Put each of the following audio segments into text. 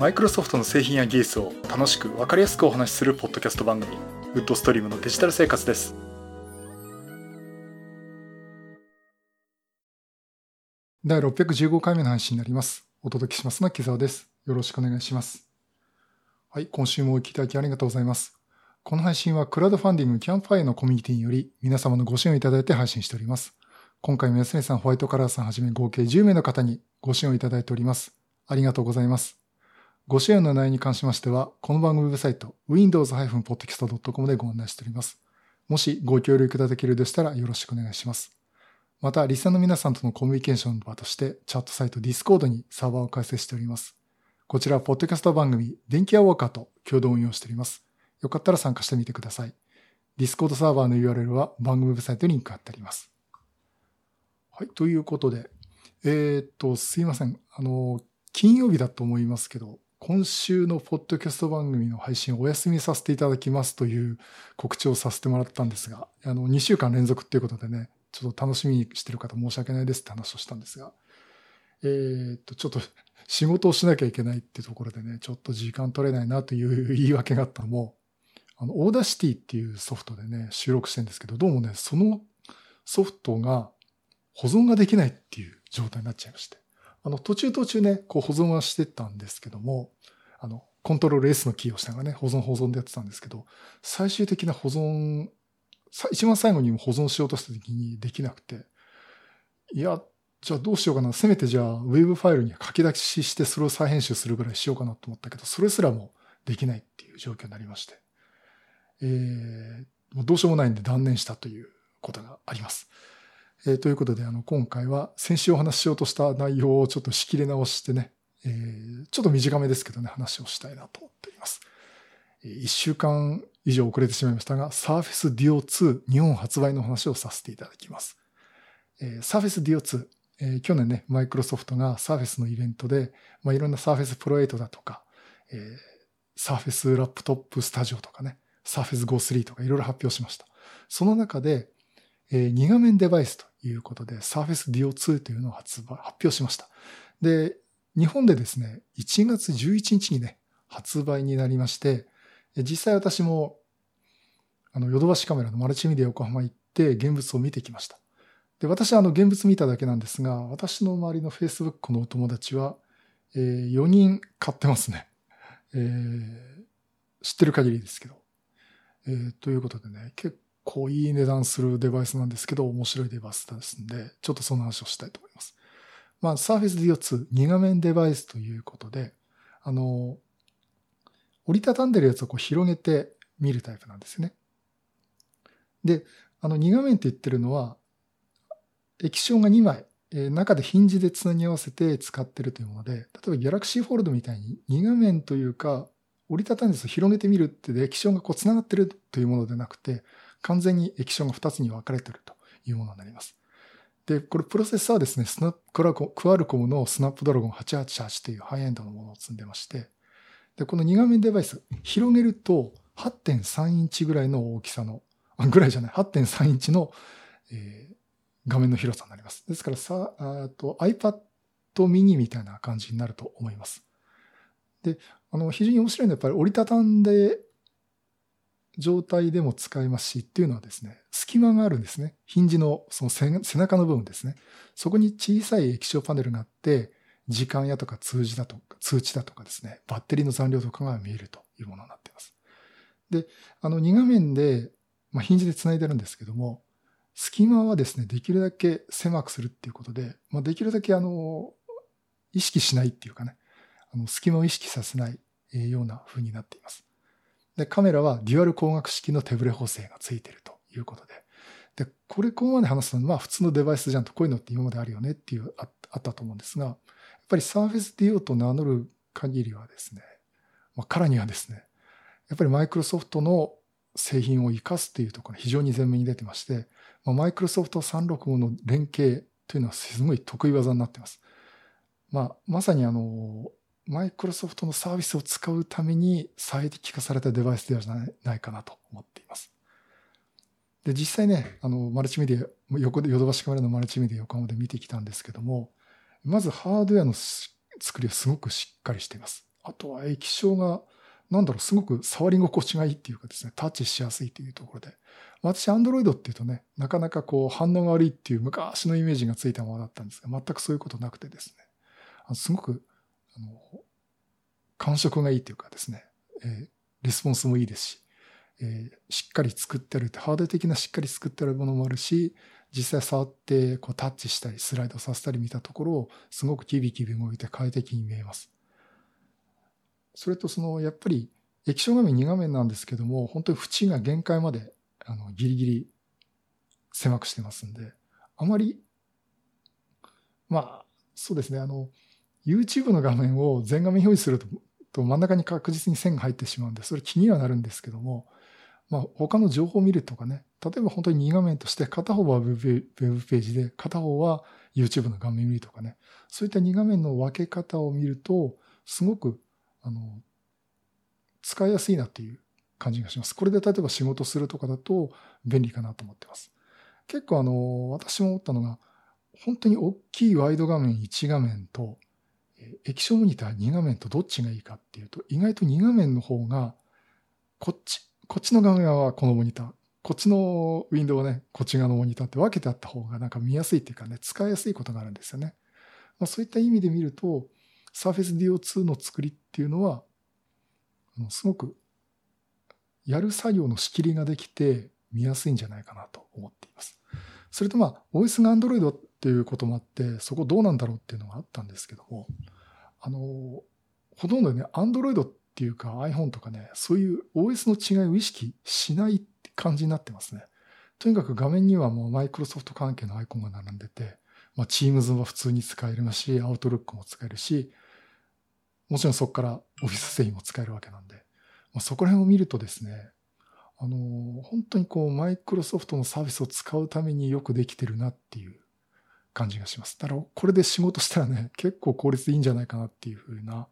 マイクロソフトの製品や技術を楽しく分かりやすくお話しするポッドキャスト番組ウッドストリームのデジタル生活です。第615回目の配信になります。お届けしますのは木澤です。よろしくお願いします。はい今週もお聞きいただきありがとうございます。この配信はクラウドファンディングキャンプファイアのコミュニティにより皆様のご支援をいただいて配信しております。今回も安根さん、ホワイトカラーさんはじめ合計10名の方にご支援をいただいております。ありがとうございます。ご支援の内容に関しましては、この番組ウェブサイト、windows-podcast.com でご案内しております。もしご協力いただけるでしたらよろしくお願いします。また、リスナーの皆さんとのコミュニケーションの場として、チャットサイト Discord にサーバーを開設しております。こちらは、ポッドキャスト番組、電気アウォーカーと共同運用しております。よかったら参加してみてください。Discord サーバーの URL は番組ウェブサイトにリンク貼ってあります。はい、ということで、えー、っと、すいません。あの、金曜日だと思いますけど、今週のポッドキャスト番組の配信をお休みさせていただきますという告知をさせてもらったんですが、あの、2週間連続っていうことでね、ちょっと楽しみにしてる方申し訳ないですって話をしたんですが、えー、っと、ちょっと仕事をしなきゃいけないってところでね、ちょっと時間取れないなという言い訳があったのも、あの、 Audacity っていうソフトでね、収録してるんですけど、どうもね、そのソフトが保存ができないっていう状態になっちゃいまして。あの、途中途中ね、こう保存はしてたんですけども、あの、コントロール S のキーをしながらね、保存保存でやってたんですけど、最終的な保存、一番最後に保存しようとした時にできなくて、いや、じゃあどうしようかな。せめてじゃあ、ウェブファイルに書き出ししてそれを再編集するぐらいしようかなと思ったけど、それすらもできないっていう状況になりまして、えー、どうしようもないんで断念したということがあります。えー、ということで、あの、今回は先週お話ししようとした内容をちょっと仕切り直してね、えー、ちょっと短めですけどね、話をしたいなと思っています。1週間以上遅れてしまいましたが、Surface Duo 2日本発売の話をさせていただきます。えー、Surface Duo 2、えー、去年ね、マイクロソフトが Surface のイベントで、まあ、いろんな Surface Pro 8だとか、えー、Surface Laptop Studio とかね、Surface Go 3とかいろいろ発表しました。その中で、えー、2画面デバイスとということで、Surface DO2 というのを発売、発表しました。で、日本でですね、1月11日にね、発売になりまして、実際私も、あの、ヨドバシカメラのマルチメディア横浜行って現物を見てきました。で、私はあの、現物見ただけなんですが、私の周りの Facebook のお友達は、えー、4人買ってますね。えー、知ってる限りですけど。えー、ということでね、結構いい値段するデバイスなんですけど、面白いデバイスですんで、ちょっとその話をしたいと思います。まあ、Surface Duo 2、2画面デバイスということで、あの、折りたたんでるやつをこう広げて見るタイプなんですね。で、あの2画面って言ってるのは、液晶が2枚、えー、中でヒンジでつなぎ合わせて使ってるというもので、例えば Galaxy Fold みたいに2画面というか、折りたたんで広げてみるって液晶がこう繋がってるというものでなくて、完全に液晶が2つに分かれているというものになります。で、これプロセッサーはですね、スナクアルコムのスナップドラゴン888というハイエンドのものを積んでまして、で、この2画面デバイス、広げると8.3インチぐらいの大きさの、あぐらいじゃない、8.3インチの、えー、画面の広さになります。ですからさ、あと iPad mini みたいな感じになると思います。で、あの、非常に面白いのはやっぱり折りたたんで状態でも使えますしっていうのはですね、隙間があるんですね。ヒンジのその背中の部分ですね。そこに小さい液晶パネルがあって、時間やとか通知だとか、通知だとかですね、バッテリーの残量とかが見えるというものになっています。で、あの2画面で、まあ、ヒンジで繋いでるんですけども、隙間はですね、できるだけ狭くするっていうことで、まあ、できるだけあの、意識しないっていうかね、あの隙間を意識させないような風になっています。で、カメラはデュアル光学式の手ブレ補正がついてるということで。で、これここまで話すのは、まあ普通のデバイスじゃんと、こういうのって今まであるよねっていうあ、あったと思うんですが、やっぱり Surface Duo と名乗る限りはですね、まあ、からにはですね、やっぱりマイクロソフトの製品を活かすっていうところが非常に前面に出てまして、まあマイクロソフト365の連携というのはすごい得意技になってます。まあ、まさにあの、マイクロソフトのサービスを使うために最適化されたデバイスではないかなと思っています。で、実際ね、あの、マルチメディア、横で、ヨドバシカメラのマルチメディア横浜で見てきたんですけども、まずハードウェアの作りはすごくしっかりしています。あとは液晶が、なんだろう、すごく触り心地がいいっていうかですね、タッチしやすいというところで。私、アンドロイドっていうとね、なかなかこう反応が悪いっていう昔のイメージがついたままだったんですが、全くそういうことなくてですね、すごく、の、感触がいいっていうかですね、えー、レスポンスもいいですし、えー、しっかり作ってあるハード的なしっかり作ってあるものもあるし、実際触ってこうタッチしたりスライドさせたり見たところを、すごくキビキビ動いて快適に見えます。それとその、やっぱり液晶画面2画面なんですけども、本当に縁が限界まであのギリギリ狭くしてますんで、あまり、まあ、そうですね、あの、YouTube の画面を全画面表示すると真ん中に確実に線が入ってしまうんで、それ気にはなるんですけども、まあ、他の情報を見るとかね、例えば本当に2画面として片方はウェブページで、片方は YouTube の画面見るとかね、そういった2画面の分け方を見ると、すごく、あの、使いやすいなっていう感じがします。これで例えば仕事するとかだと便利かなと思ってます。結構あの、私も思ったのが、本当に大きいワイド画面1画面と、液晶モニター2画面とどっちがいいかっていうと、意外と2画面の方が、こっち、こっちの画面はこのモニター、こっちのウィンドウはね、こっち側のモニターって分けてあった方がなんか見やすいっていうかね、使いやすいことがあるんですよね。まあ、そういった意味で見ると、Surface DO2 の作りっていうのは、すごくやる作業の仕切りができて見やすいんじゃないかなと思っています。それとまあ、OS が Android っていうこともあって、そこどうなんだろうっていうのがあったんですけども、あの、ほとんどね、Android っていうか iPhone とかね、そういう OS の違いを意識しない感じになってますね。とにかく画面にはもうマイクロソフト関係のアイコンが並んでて、まあ、Teams は普通に使えるし、Outlook も使えるし、もちろんそこからオフィス製品も使えるわけなんで、まあ、そこら辺を見るとですね、あの、本当にこう、マイクロソフトのサービスを使うためによくできてるなっていう感じがします。だから、これで仕事したらね、結構効率いいんじゃないかなっていうふうな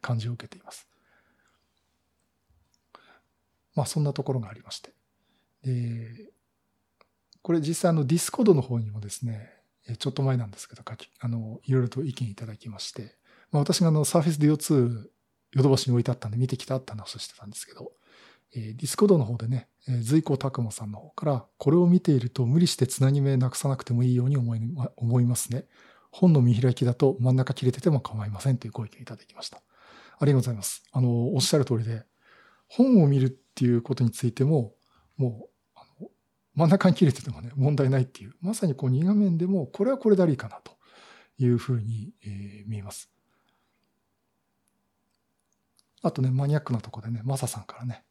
感じを受けています。まあ、そんなところがありまして。で、これ実際あの Discord の方にもですね、ちょっと前なんですけど、書き、あの、いろいろと意見いただきまして、まあ、私があの、Surface Duo 2 ヨドバシに置いてあったんで見てきたって話をしてたんですけど、え、 Discord の方でね、えー、随行拓馬さんの方から、これを見ていると無理してつなぎ目なくさなくてもいいように思い思いますね。本の見開きだと真ん中切れてても構いませんというご意見いただきました。ありがとうございます。あの、おっしゃる通りで、本を見るっていうことについても、もう、あの真ん中に切れててもね、問題ないっていう、まさにこう2画面でも、これはこれでありかなというふうに、えー、見えます。あとね、マニアックなとこでね、マサさんからね、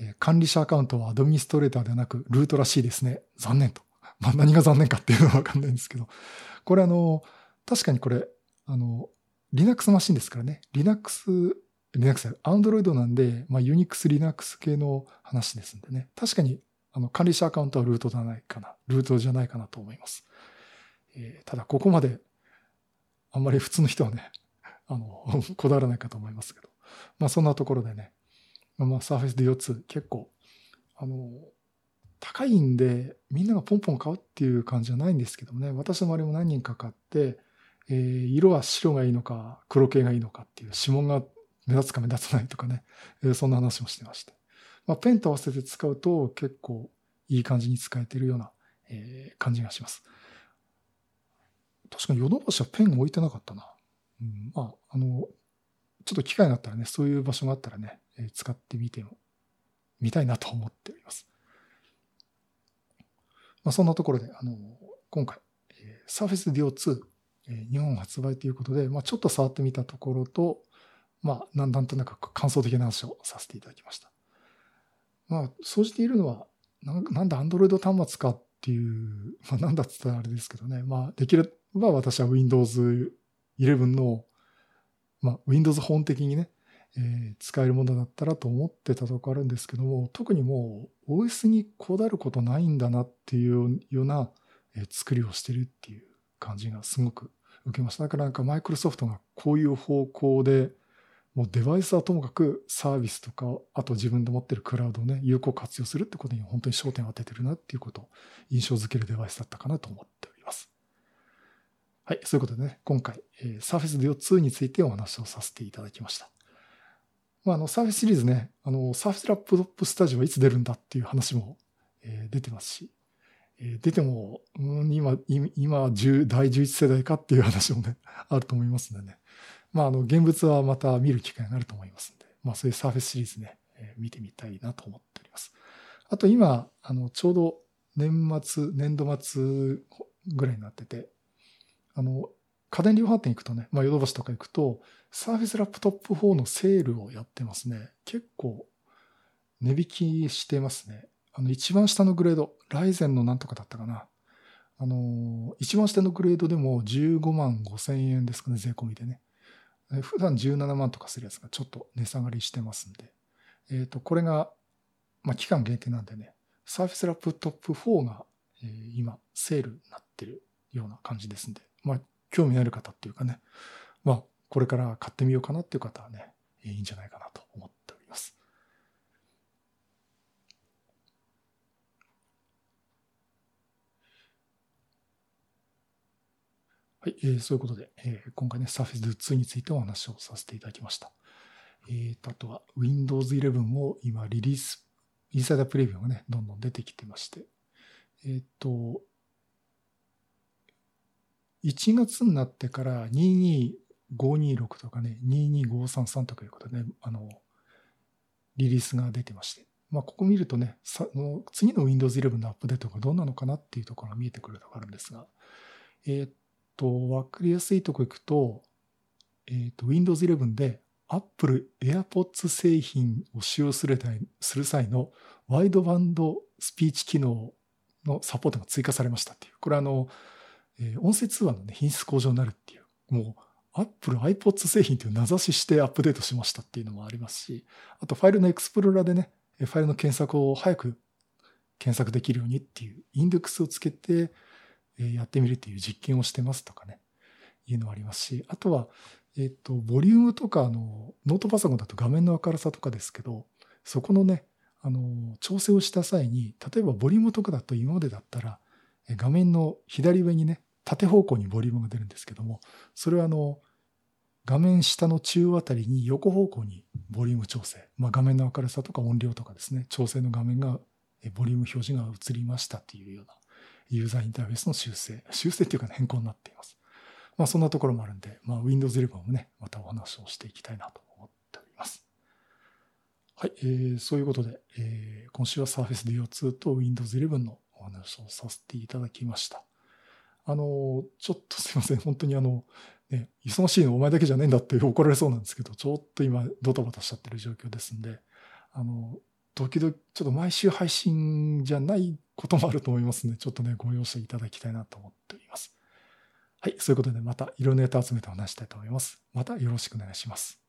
え、管理者アカウントはアドミニストレーターではなくルートらしいですね。残念と。まあ何が残念かっていうのはわかんないんですけど。これあの、確かにこれ、あの、Linux マシンですからね。Linux、Linux や Android なんで、まあ Unix、Linux 系の話ですんでね。確かに、あの、管理者アカウントはルートじゃないかな。ルートじゃないかなと思います。えー、ただ、ここまで、あんまり普通の人はね、あの、こだわらないかと思いますけど。まあそんなところでね、まあ、サーフェスで4つ結構、あの、高いんで、みんながポンポン買うっていう感じじゃないんですけどもね、私の周りも何人か買って、えー、色は白がいいのか、黒系がいいのかっていう、指紋が目立つか目立たないとかね、えー、そんな話もしてまして。まあ、ペンと合わせて使うと結構いい感じに使えてるような、えー、感じがします。確かにヨドバシはペン置いてなかったな。うん、まあ、あの、ちょっと機会があったらね、そういう場所があったらね、使ってみても、みたいなと思っております。まあ、そんなところで、あの、今回、えー、Surface DO2、日本発売ということで、まあ、ちょっと触ってみたところと、まあ、なんなんとなく感想的な話をさせていただきました。まあ、総じているのは、ななんだ Android 端末かっていう、まあ、なんだって言ったらあれですけどね、まあ、できれば私は Windows 11のまあ、Windows 本的にね、えー、使えるものだったらと思ってたとこあるんですけども、特にもう OS にこだわることないんだなっていうような、え、作りをしてるっていう感じがすごく受けました。だからなんかマイクロソフトがこういう方向で、もうデバイスはともかくサービスとか、あと自分で持ってるクラウドをね、有効活用するってことに本当に焦点を当ててるなっていうことを印象づけるデバイスだったかなと思っております。はい、そういうことでね、今回、えー、Surface Duo 2についてお話をさせていただきました。まあ、あの、サーフェスシリーズね、あの、サーフェスラップトップスタジオはいつ出るんだっていう話も、えー、出てますし、えー、出ても、うん、今、今、10第11世代かっていう話もね、あると思いますんでね。まあ、あの、現物はまた見る機会があると思いますんで、まあ、そういうサーフェスシリーズね、えー、見てみたいなと思っております。あと今、あの、ちょうど年末、年度末ぐらいになってて、あの、家電量販店行くとね、まあ、ヨドバシとか行くと、サーフェスラップトップ4のセールをやってますね。結構、値引きしてますね。あの、一番下のグレード、ライゼンのなんとかだったかな。あの、一番下のグレードでも15万5千円ですかね、税込みでね。普段17万とかするやつがちょっと値下がりしてますんで。えっ、ー、と、これが、まあ、期間限定なんでね、サーフェスラップトップ4が、えー、今、セールになってるような感じですんで、まあ、興味ある方っていうかね、まあ、これから買ってみようかなっていう方はね、いいんじゃないかなと思っております。はい、えー、そういうことで、えー、今回ね、Surface 2についてお話をさせていただきました。えーと、あとは Windows 11も今リリース、インサイダープレビューがね、どんどん出てきてまして、えっ、ー、と、1月になってから22526とかね、22533とかいうことでね、あの、リリースが出てまして。まあ、ここ見るとね、さの次の Windows 11のアップデートがどうなのかなっていうところが見えてくるとこあるんですが、えー、っと、わかりやすいとこ行くと、えー、っと、Windows 11で Apple AirPods 製品を使用するする際のワイドバンドスピーチ機能のサポートが追加されましたっていう。これあの、えー、音声通話のね、品質向上になるっていう、もう、Apple iPods 製品という名指ししてアップデートしましたっていうのもありますし、あとファイルのエクスプローラーでね、ファイルの検索を早く検索できるようにっていう、インデックスをつけてやってみるっていう実験をしてますとかね、いうのもありますし、あとは、えっ、と、ボリュームとか、あの、ノートパソコンだと画面の明るさとかですけど、そこのね、あの、調整をした際に、例えばボリュームとかだと今までだったら、画面の左上にね、縦方向にボリュームが出るんですけども、それはあの、画面下の中央あたりに横方向にボリューム調整、まあ、画面の明るさとか音量とかですね、調整の画面が、ボリューム表示が映りましたっていうようなユーザーインターフェースの修正、修正っていうか、変更になっています。まあそんなところもあるんで、まあ Windows 11もね、またお話をしていきたいなと思っております。はい、えー、そういうことで、えー、今週は Surface Duo 2と Windows 11のお話をさせていただきました。あの、ちょっとすいません。本当にあの、ね、忙しいのお前だけじゃねえんだって怒られそうなんですけど、ちょっと今ドタバタしちゃってる状況ですんで、あの、時々ちょっと毎週配信じゃないこともあると思いますので、ちょっとね、ご容赦いただきたいなと思っております。はい、そういうことでまたいろんなネタ集めてお話したいと思います。またよろしくお願いします。